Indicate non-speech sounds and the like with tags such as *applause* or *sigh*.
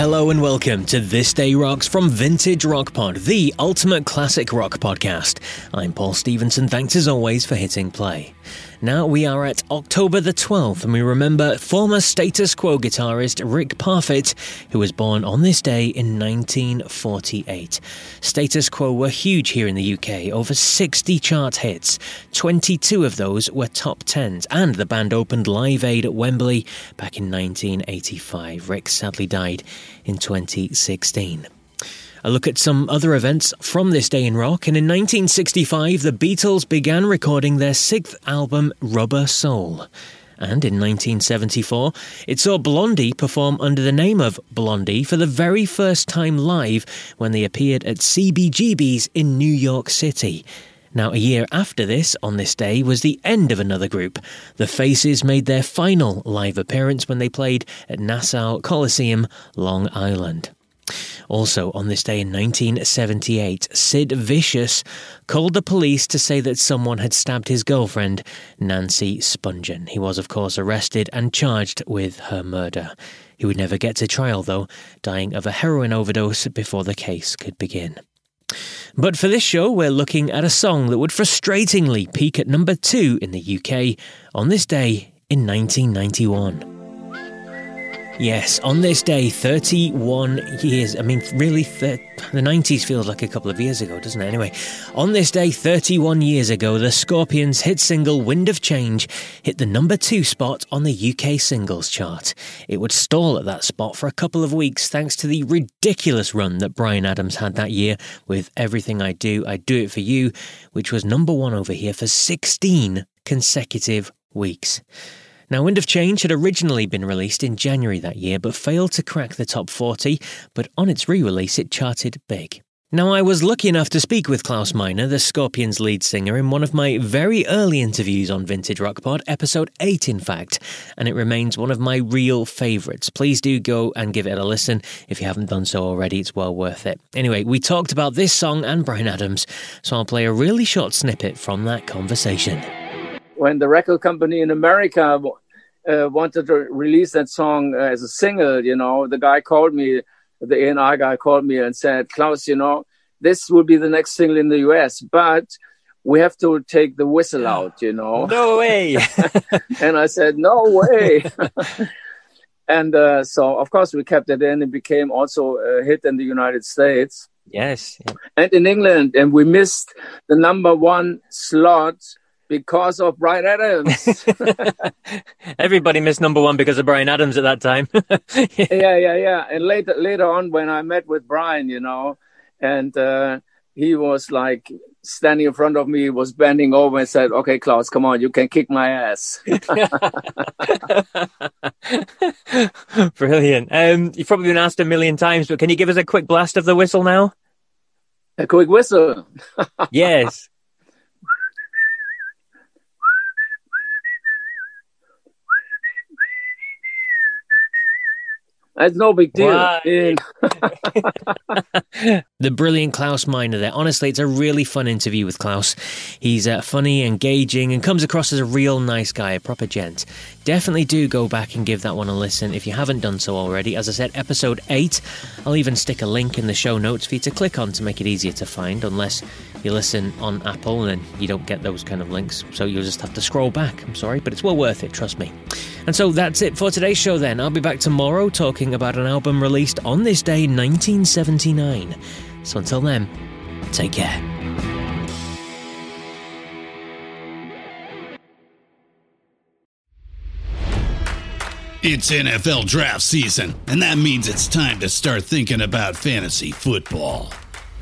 Hello and welcome to This Day Rocks from Vintage Rock Pod, the ultimate classic rock podcast. I'm Paul Stevenson. Thanks as always for hitting play. Now we are at October the 12th, and we remember former Status Quo guitarist Rick Parfitt, who was born on this day in 1948. Status Quo were huge here in the UK, over 60 chart hits. 22 of those were top 10s, and the band opened Live Aid at Wembley back in 1985. Rick sadly died in 2016. A look at some other events from this day in rock, and in 1965, the Beatles began recording their sixth album, Rubber Soul. And in 1974, it saw Blondie perform under the name of Blondie for the very first time live when they appeared at CBGB's in New York City. Now, a year after this, on this day, was the end of another group. The Faces made their final live appearance when they played at Nassau Coliseum, Long Island. Also, on this day in 1978, Sid Vicious called the police to say that someone had stabbed his girlfriend, Nancy Spungen. He was, of course, arrested and charged with her murder. He would never get to trial, though, dying of a heroin overdose before the case could begin. But for this show, we're looking at a song that would frustratingly peak at number two in the UK on this day in 1991. Yes, on this day, 31 years. I mean, really, the 90s feels like a couple of years ago, doesn't it? Anyway, on this day, 31 years ago, the Scorpions' hit single Wind of Change hit the number two spot on the UK singles chart. It would stall at that spot for a couple of weeks thanks to the ridiculous run that Bryan Adams had that year with Everything I Do, I Do It For You, which was number one over here for 16 consecutive weeks. Now, Wind of Change had originally been released in January that year, but failed to crack the top 40, but on its re release, it charted big. Now, I was lucky enough to speak with Klaus Meine, the Scorpions lead singer, in one of my very early interviews on Vintage Rock Pod, episode 8, in fact, and it remains one of my real favourites. Please do go and give it a listen. If you haven't done so already, it's well worth it. Anyway, we talked about this song and Bryan Adams, so I'll play a really short snippet from that conversation when the record company in America uh, wanted to release that song uh, as a single, you know, the guy called me, the A&R guy called me and said, Klaus, you know, this will be the next single in the US, but we have to take the whistle *gasps* out, you know. No way. *laughs* and I said, no way. *laughs* and uh, so, of course, we kept it in. It became also a hit in the United States. Yes. And in England, and we missed the number one slot because of Bryan Adams. *laughs* Everybody missed number one because of Bryan Adams at that time. *laughs* yeah, yeah, yeah. And later, later on, when I met with Bryan, you know, and uh, he was like standing in front of me, was bending over and said, "Okay, Klaus, come on, you can kick my ass." *laughs* Brilliant. Um, you've probably been asked a million times, but can you give us a quick blast of the whistle now? A quick whistle. yes. It's no big deal. *laughs* the brilliant Klaus Meine there. Honestly, it's a really fun interview with Klaus. He's uh, funny, engaging, and comes across as a real nice guy, a proper gent. Definitely do go back and give that one a listen if you haven't done so already. As I said, episode 8. I'll even stick a link in the show notes for you to click on to make it easier to find, unless you listen on Apple and you don't get those kind of links. So you'll just have to scroll back. I'm sorry, but it's well worth it, trust me. And so that's it for today's show then. I'll be back tomorrow talking about an album released on this day, 1979. So until then, take care. It's NFL draft season, and that means it's time to start thinking about fantasy football.